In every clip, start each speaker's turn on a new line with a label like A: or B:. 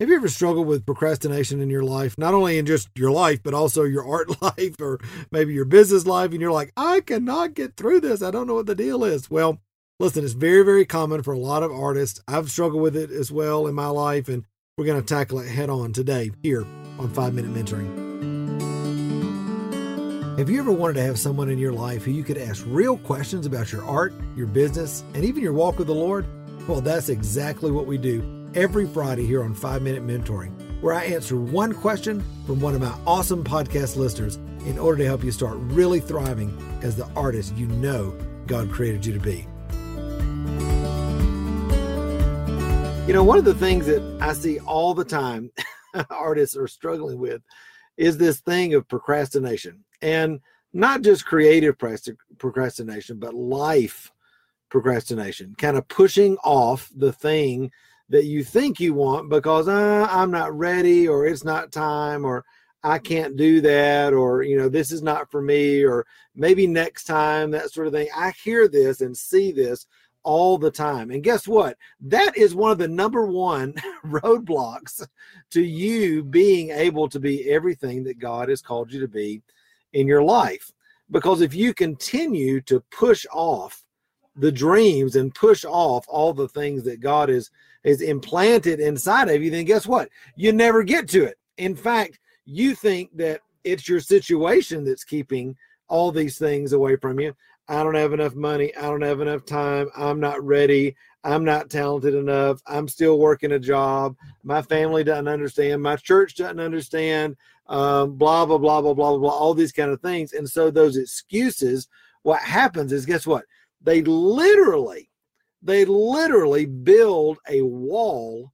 A: Have you ever struggled with procrastination in your life? Not only in just your life, but also your art life or maybe your business life. And you're like, I cannot get through this. I don't know what the deal is. Well, listen, it's very, very common for a lot of artists. I've struggled with it as well in my life. And we're going to tackle it head on today here on Five Minute Mentoring. Have you ever wanted to have someone in your life who you could ask real questions about your art, your business, and even your walk with the Lord? Well, that's exactly what we do every Friday here on 5 Minute Mentoring, where I answer one question from one of my awesome podcast listeners in order to help you start really thriving as the artist you know God created you to be. You know, one of the things that I see all the time artists are struggling with is this thing of procrastination. And not just creative procrastination, but life procrastination, kind of pushing off the thing that you think you want because uh, I'm not ready or it's not time or I can't do that or you know this is not for me or maybe next time that sort of thing. I hear this and see this all the time. And guess what? That is one of the number one roadblocks to you being able to be everything that God has called you to be in your life. Because if you continue to push off the dreams and push off all the things that God is is implanted inside of you, then guess what? You never get to it. In fact, you think that it's your situation that's keeping all these things away from you. I don't have enough money. I don't have enough time. I'm not ready. I'm not talented enough. I'm still working a job. My family doesn't understand. My church doesn't understand. Um, blah, blah, blah, blah, blah, blah, all these kind of things. And so those excuses, what happens is guess what? They literally they literally build a wall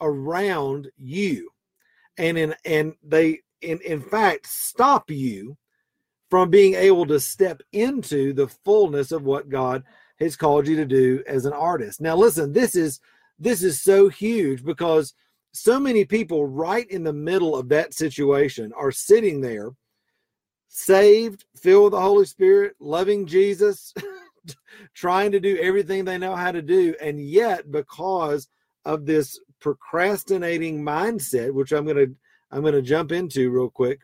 A: around you and in and they in in fact stop you from being able to step into the fullness of what God has called you to do as an artist. Now listen, this is this is so huge because so many people right in the middle of that situation are sitting there saved, filled with the Holy Spirit, loving Jesus, trying to do everything they know how to do. And yet, because of this procrastinating mindset, which I'm going to I'm going to jump into real quick,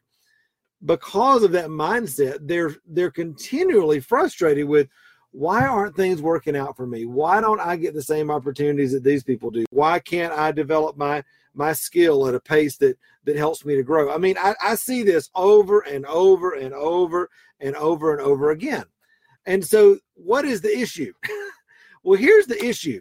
A: because of that mindset, they're they're continually frustrated with why aren't things working out for me? Why don't I get the same opportunities that these people do? Why can't I develop my my skill at a pace that that helps me to grow? I mean, I, I see this over and over and over and over and over again. And so, what is the issue? well, here's the issue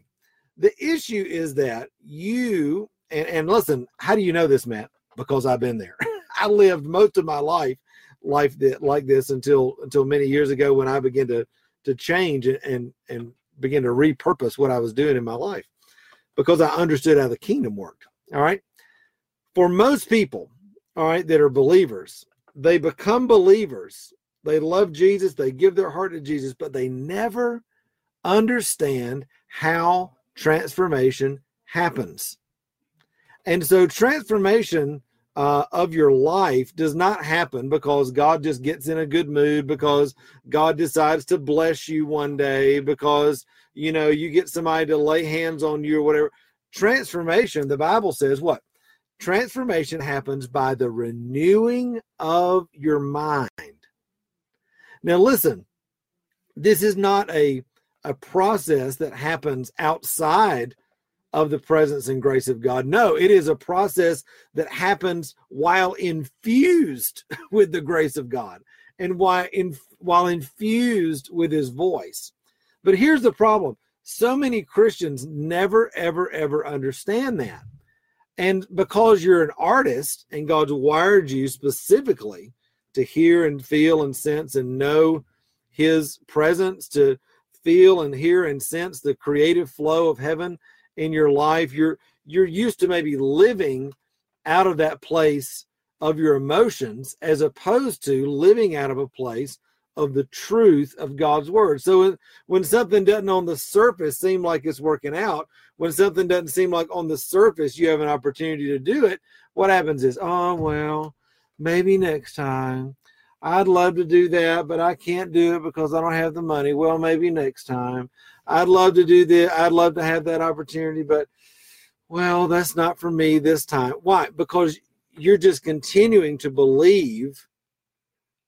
A: the issue is that you, and, and listen, how do you know this, Matt? Because I've been there. I lived most of my life life that like this until until many years ago when I began to to change and and begin to repurpose what I was doing in my life because I understood how the kingdom worked. All right. For most people, all right, that are believers, they become believers they love Jesus, they give their heart to Jesus, but they never understand how transformation happens. And so, transformation uh, of your life does not happen because God just gets in a good mood, because God decides to bless you one day, because you know you get somebody to lay hands on you or whatever. Transformation, the Bible says, what? Transformation happens by the renewing of your mind. Now, listen, this is not a, a process that happens outside of the presence and grace of God. No, it is a process that happens while infused with the grace of God and while, in, while infused with his voice. But here's the problem so many Christians never, ever, ever understand that. And because you're an artist and God's wired you specifically to hear and feel and sense and know his presence, to feel and hear and sense the creative flow of heaven in your life. You're you're used to maybe living out of that place of your emotions as opposed to living out of a place of the truth of God's word. So when something doesn't on the surface seem like it's working out, when something doesn't seem like on the surface you have an opportunity to do it, what happens is, oh well, maybe next time. I'd love to do that, but I can't do it because I don't have the money. Well, maybe next time. I'd love to do this. I'd love to have that opportunity, but well, that's not for me this time. Why? Because you're just continuing to believe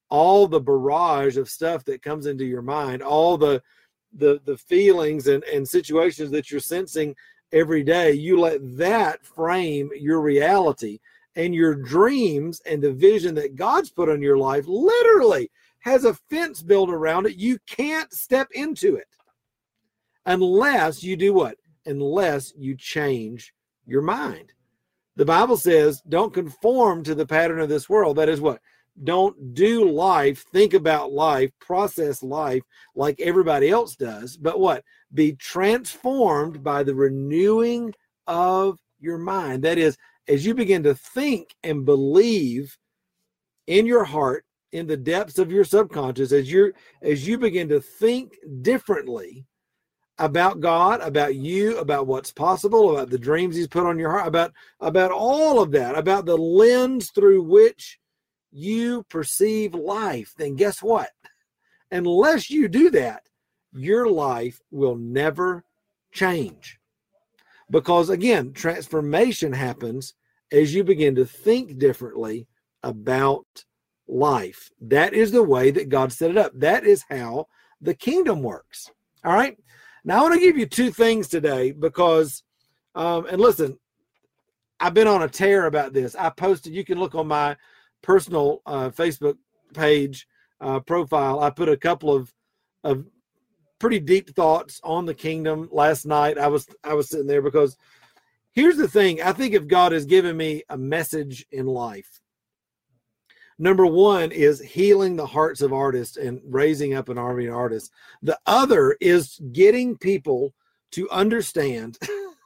A: all the barrage of stuff that comes into your mind, all the the the feelings and, and situations that you're sensing every day, you let that frame your reality and your dreams and the vision that God's put on your life literally has a fence built around it. You can't step into it unless you do what? Unless you change your mind. The Bible says, don't conform to the pattern of this world. That is what? Don't do life, think about life, process life like everybody else does, but what? Be transformed by the renewing of your mind. That is, as you begin to think and believe in your heart in the depths of your subconscious as you as you begin to think differently about God, about you, about what's possible, about the dreams he's put on your heart, about about all of that, about the lens through which you perceive life, then guess what? Unless you do that, your life will never change. Because again, transformation happens as you begin to think differently about life. That is the way that God set it up. That is how the kingdom works. All right. Now, I want to give you two things today because, um, and listen, I've been on a tear about this. I posted, you can look on my personal uh, Facebook page uh, profile. I put a couple of, of pretty deep thoughts on the kingdom last night. I was I was sitting there because here's the thing. I think if God has given me a message in life, Number one is healing the hearts of artists and raising up an army of artists. The other is getting people to understand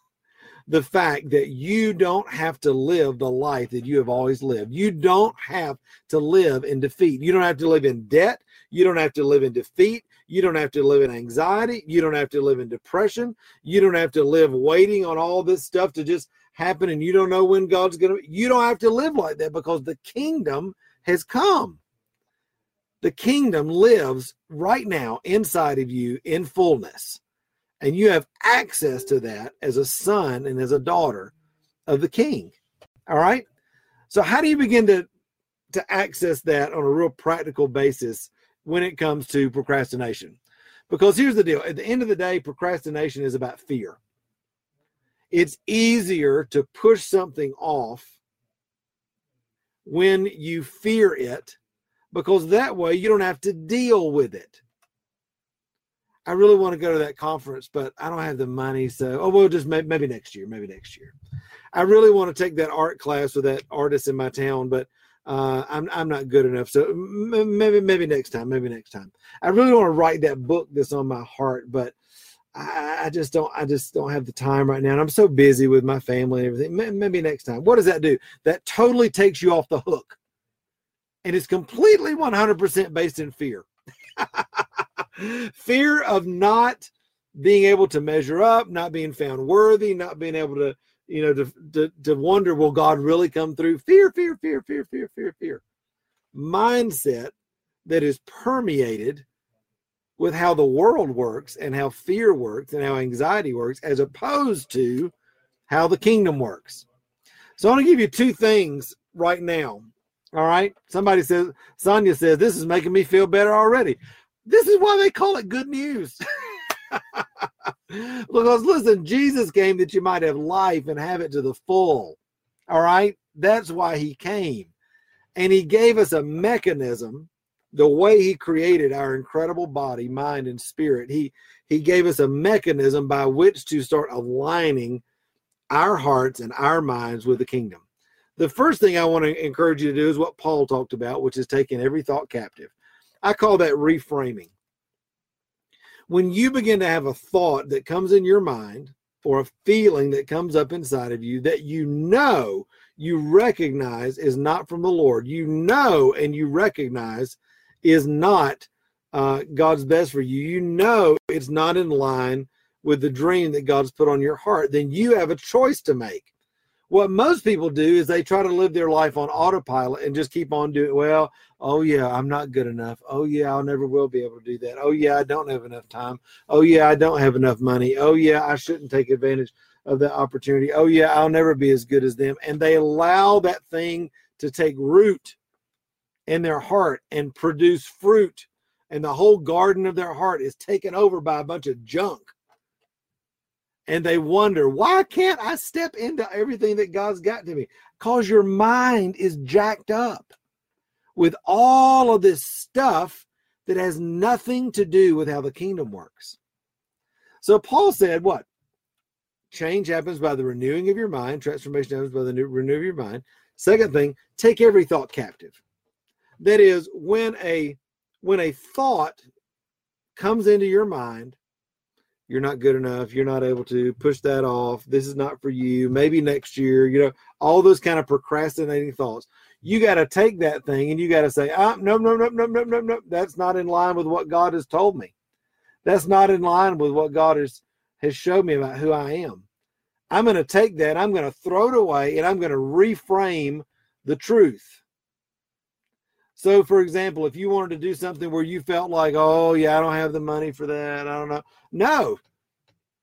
A: the fact that you don't have to live the life that you have always lived. You don't have to live in defeat. You don't have to live in debt. You don't have to live in defeat. You don't have to live in anxiety. You don't have to live in depression. You don't have to live waiting on all this stuff to just happen and you don't know when God's going to. You don't have to live like that because the kingdom has come. The kingdom lives right now inside of you in fullness. And you have access to that as a son and as a daughter of the king. All right. So, how do you begin to, to access that on a real practical basis when it comes to procrastination? Because here's the deal at the end of the day, procrastination is about fear. It's easier to push something off when you fear it because that way you don't have to deal with it. I really want to go to that conference, but I don't have the money. So, oh, well, just maybe, maybe next year, maybe next year. I really want to take that art class with that artist in my town, but uh, I'm I'm not good enough. So maybe maybe next time, maybe next time. I really want to write that book that's on my heart, but I, I, just don't I just don't have the time right now. And I'm so busy with my family and everything. Maybe next time. What does that do? That totally takes you off the hook. And it's completely 100% based in fear. fear of not being able to measure up, not being found worthy, not being able to, you know, to, to, to wonder, will God really come through? Fear, fear, fear, fear, fear, fear, fear. Mindset that is permeated with how the world works and how fear works and how anxiety works, as opposed to how the kingdom works. So I want to give you two things right now. All right. Somebody says, Sonia says, this is making me feel better already. This is why they call it good news. because listen, Jesus came that you might have life and have it to the full. All right. That's why he came. And he gave us a mechanism the way he created our incredible body, mind, and spirit, he he gave us a mechanism by which to start aligning our hearts and our minds with the kingdom. The first thing I want to encourage you to do is what Paul talked about, which is taking every thought captive. I call that reframing. When you begin to have a thought that comes in your mind or a feeling that comes up inside of you that you know you recognize is not from the Lord, you know and you recognize is not uh, God's best for you, you know it's not in line with the dream that God's put on your heart, then you have a choice to make. What most people do is they try to live their life on autopilot and just keep on doing well. Oh yeah, I'm not good enough. Oh yeah, I'll never will be able to do that. Oh yeah, I don't have enough time. Oh yeah, I don't have enough money. Oh yeah, I shouldn't take advantage of that opportunity. Oh, yeah, I'll never be as good as them. And they allow that thing to take root in their heart and produce fruit. And the whole garden of their heart is taken over by a bunch of junk. And they wonder, why can't I step into everything that God's got to me? Because your mind is jacked up with all of this stuff that has nothing to do with how the kingdom works. So Paul said, what? Change happens by the renewing of your mind. Transformation happens by the new, renewing of your mind. Second thing, take every thought captive. That is, when a when a thought comes into your mind, you're not good enough. You're not able to push that off. This is not for you. Maybe next year. You know, all those kind of procrastinating thoughts. You got to take that thing and you got to say, ah, no, no, no, no, no, no, no. That's not in line with what God has told me. That's not in line with what God has has showed me about who I am. I'm going to take that, I'm going to throw it away, and I'm going to reframe the truth. So, for example, if you wanted to do something where you felt like, oh, yeah, I don't have the money for that, I don't know. No,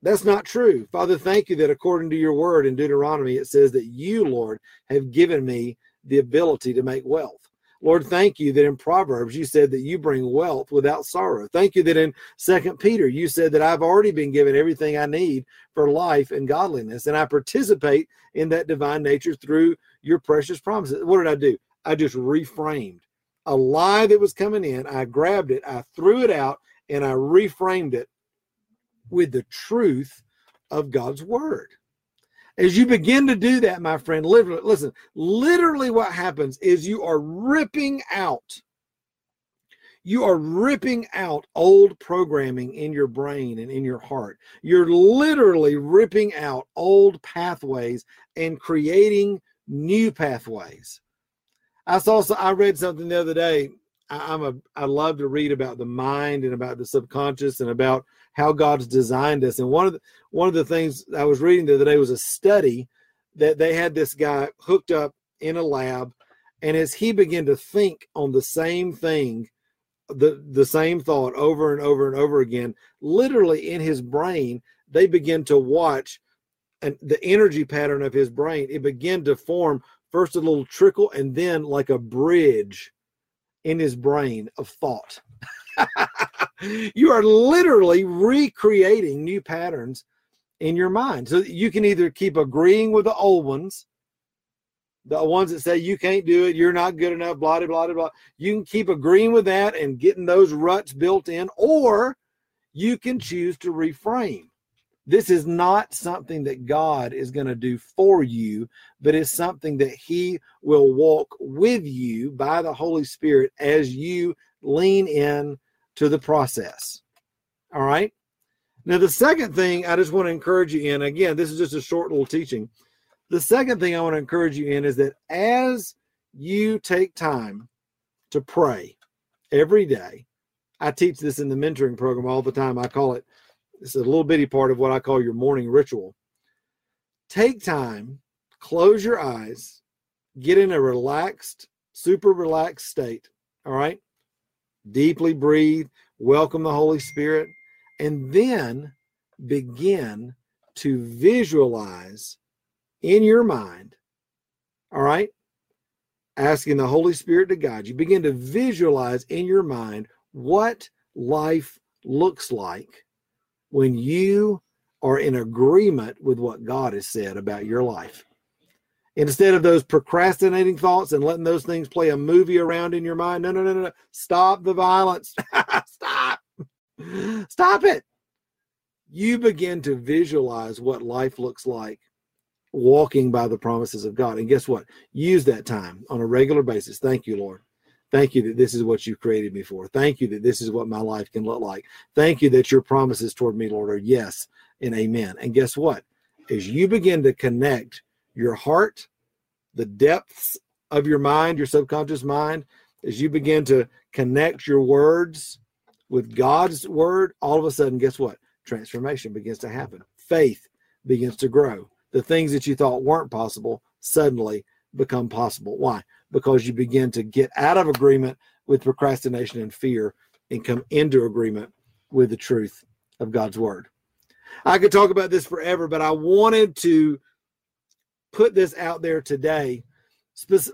A: that's not true. Father, thank you that according to your word in Deuteronomy, it says that you, Lord, have given me the ability to make wealth. Lord, thank you that in Proverbs you said that you bring wealth without sorrow. Thank you that in Second Peter you said that I've already been given everything I need for life and godliness, and I participate in that divine nature through your precious promises. What did I do? I just reframed a lie that was coming in. I grabbed it, I threw it out, and I reframed it with the truth of God's word. As you begin to do that, my friend, literally, listen, literally what happens is you are ripping out, you are ripping out old programming in your brain and in your heart. You're literally ripping out old pathways and creating new pathways. I saw, I read something the other day. I, I'm a, I love to read about the mind and about the subconscious and about how God's designed us. And one of the, one of the things I was reading the other day was a study that they had this guy hooked up in a lab, and as he began to think on the same thing, the the same thought over and over and over again, literally in his brain, they begin to watch and the energy pattern of his brain. It began to form first a little trickle and then like a bridge in his brain of thought. you are literally recreating new patterns in your mind. So you can either keep agreeing with the old ones, the ones that say you can't do it, you're not good enough, blah, blah, blah, blah. You can keep agreeing with that and getting those ruts built in, or you can choose to reframe. This is not something that God is going to do for you, but it's something that He will walk with you by the Holy Spirit as you lean in to the process. All right. Now, the second thing I just want to encourage you in again, this is just a short little teaching. The second thing I want to encourage you in is that as you take time to pray every day, I teach this in the mentoring program all the time. I call it, it's a little bitty part of what I call your morning ritual. Take time, close your eyes, get in a relaxed, super relaxed state. All right deeply breathe, welcome the Holy Spirit, and then begin to visualize in your mind, all right, asking the Holy Spirit to guide you. Begin to visualize in your mind what life looks like when you are in agreement with what God has said about your life instead of those procrastinating thoughts and letting those things play a movie around in your mind. No, no, no, no. Stop the violence. Stop. Stop it. You begin to visualize what life looks like walking by the promises of God. And guess what? Use that time on a regular basis. Thank you, Lord. Thank you that this is what you've created me for. Thank you that this is what my life can look like. Thank you that your promises toward me, Lord, are yes and amen. And guess what? As you begin to connect your heart, the depths of your mind, your subconscious mind, as you begin to connect your words with God's word, all of a sudden, guess what? Transformation begins to happen. Faith begins to grow. The things that you thought weren't possible suddenly become possible. Why? Because you begin to get out of agreement with procrastination and fear and come into agreement with the truth of God's word. I could talk about this forever, but I wanted to put this out there today.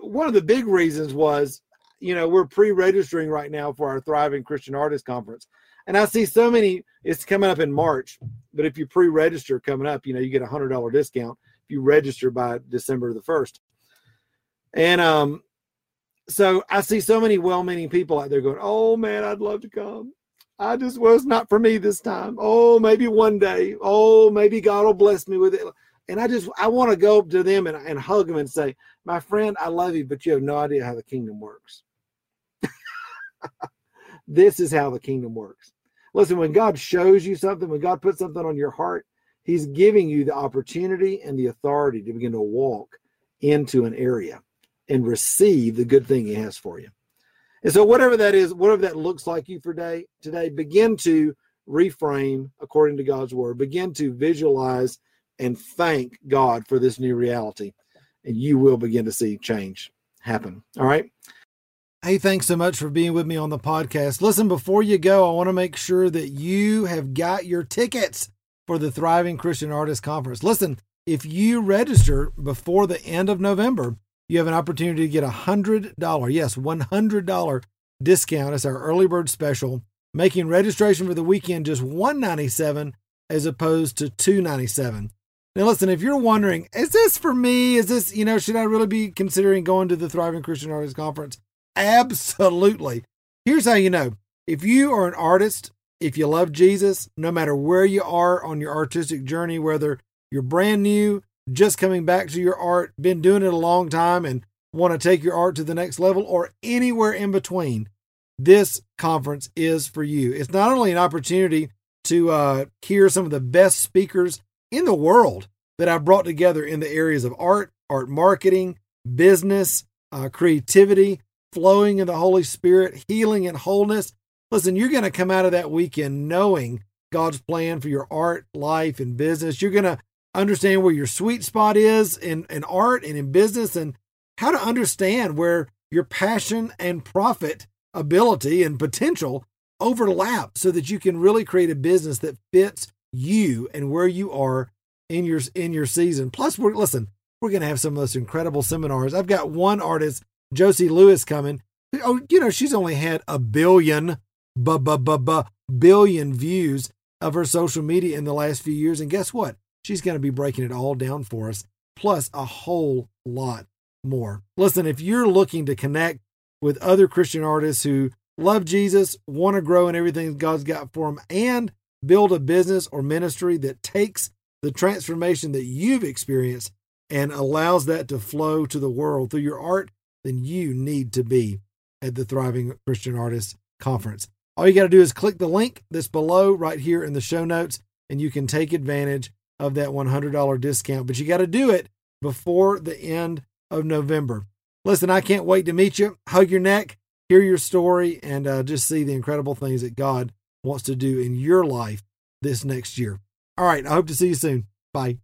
A: One of the big reasons was, you know, we're pre-registering right now for our Thriving Christian Artist Conference. And I see so many, it's coming up in March, but if you pre-register coming up, you know, you get a hundred dollar discount if you register by December the first. And um, so I see so many well-meaning people out there going, "Oh man, I'd love to come. I just was well, not for me this time. Oh, maybe one day. Oh, maybe God will bless me with it." And I just I want to go up to them and, and hug them and say, "My friend, I love you, but you have no idea how the kingdom works." this is how the kingdom works. Listen, when God shows you something, when God puts something on your heart, He's giving you the opportunity and the authority to begin to walk into an area and receive the good thing he has for you. And so whatever that is, whatever that looks like you for day today, begin to reframe according to God's word. Begin to visualize and thank God for this new reality. And you will begin to see change happen. All right. Hey, thanks so much for being with me on the podcast. Listen, before you go, I want to make sure that you have got your tickets for the Thriving Christian Artist Conference. Listen, if you register before the end of November, you have an opportunity to get a $100, yes, $100 discount. It's our early bird special, making registration for the weekend just 197 as opposed to 297. Now, listen, if you're wondering, is this for me? Is this, you know, should I really be considering going to the Thriving Christian Artists Conference? Absolutely. Here's how you know if you are an artist, if you love Jesus, no matter where you are on your artistic journey, whether you're brand new, just coming back to your art, been doing it a long time, and want to take your art to the next level, or anywhere in between, this conference is for you. It's not only an opportunity to uh, hear some of the best speakers in the world that I've brought together in the areas of art, art marketing, business, uh, creativity, flowing in the Holy Spirit, healing and wholeness. Listen, you're going to come out of that weekend knowing God's plan for your art, life, and business. You're going to understand where your sweet spot is in, in art and in business and how to understand where your passion and profit ability and potential overlap so that you can really create a business that fits you and where you are in your in your season. Plus, we're listen, we're gonna have some of those incredible seminars. I've got one artist, Josie Lewis, coming. Oh, you know, she's only had a billion, bu, bu, bu, bu, billion views of her social media in the last few years. And guess what? She's going to be breaking it all down for us, plus a whole lot more. Listen, if you're looking to connect with other Christian artists who love Jesus, want to grow in everything God's got for them, and build a business or ministry that takes the transformation that you've experienced and allows that to flow to the world through your art, then you need to be at the Thriving Christian Artists Conference. All you got to do is click the link that's below right here in the show notes, and you can take advantage of that $100 discount. But you got to do it before the end of November. Listen, I can't wait to meet you, hug your neck, hear your story, and uh, just see the incredible things that God wants to do in your life this next year. All right, I hope to see you soon. Bye.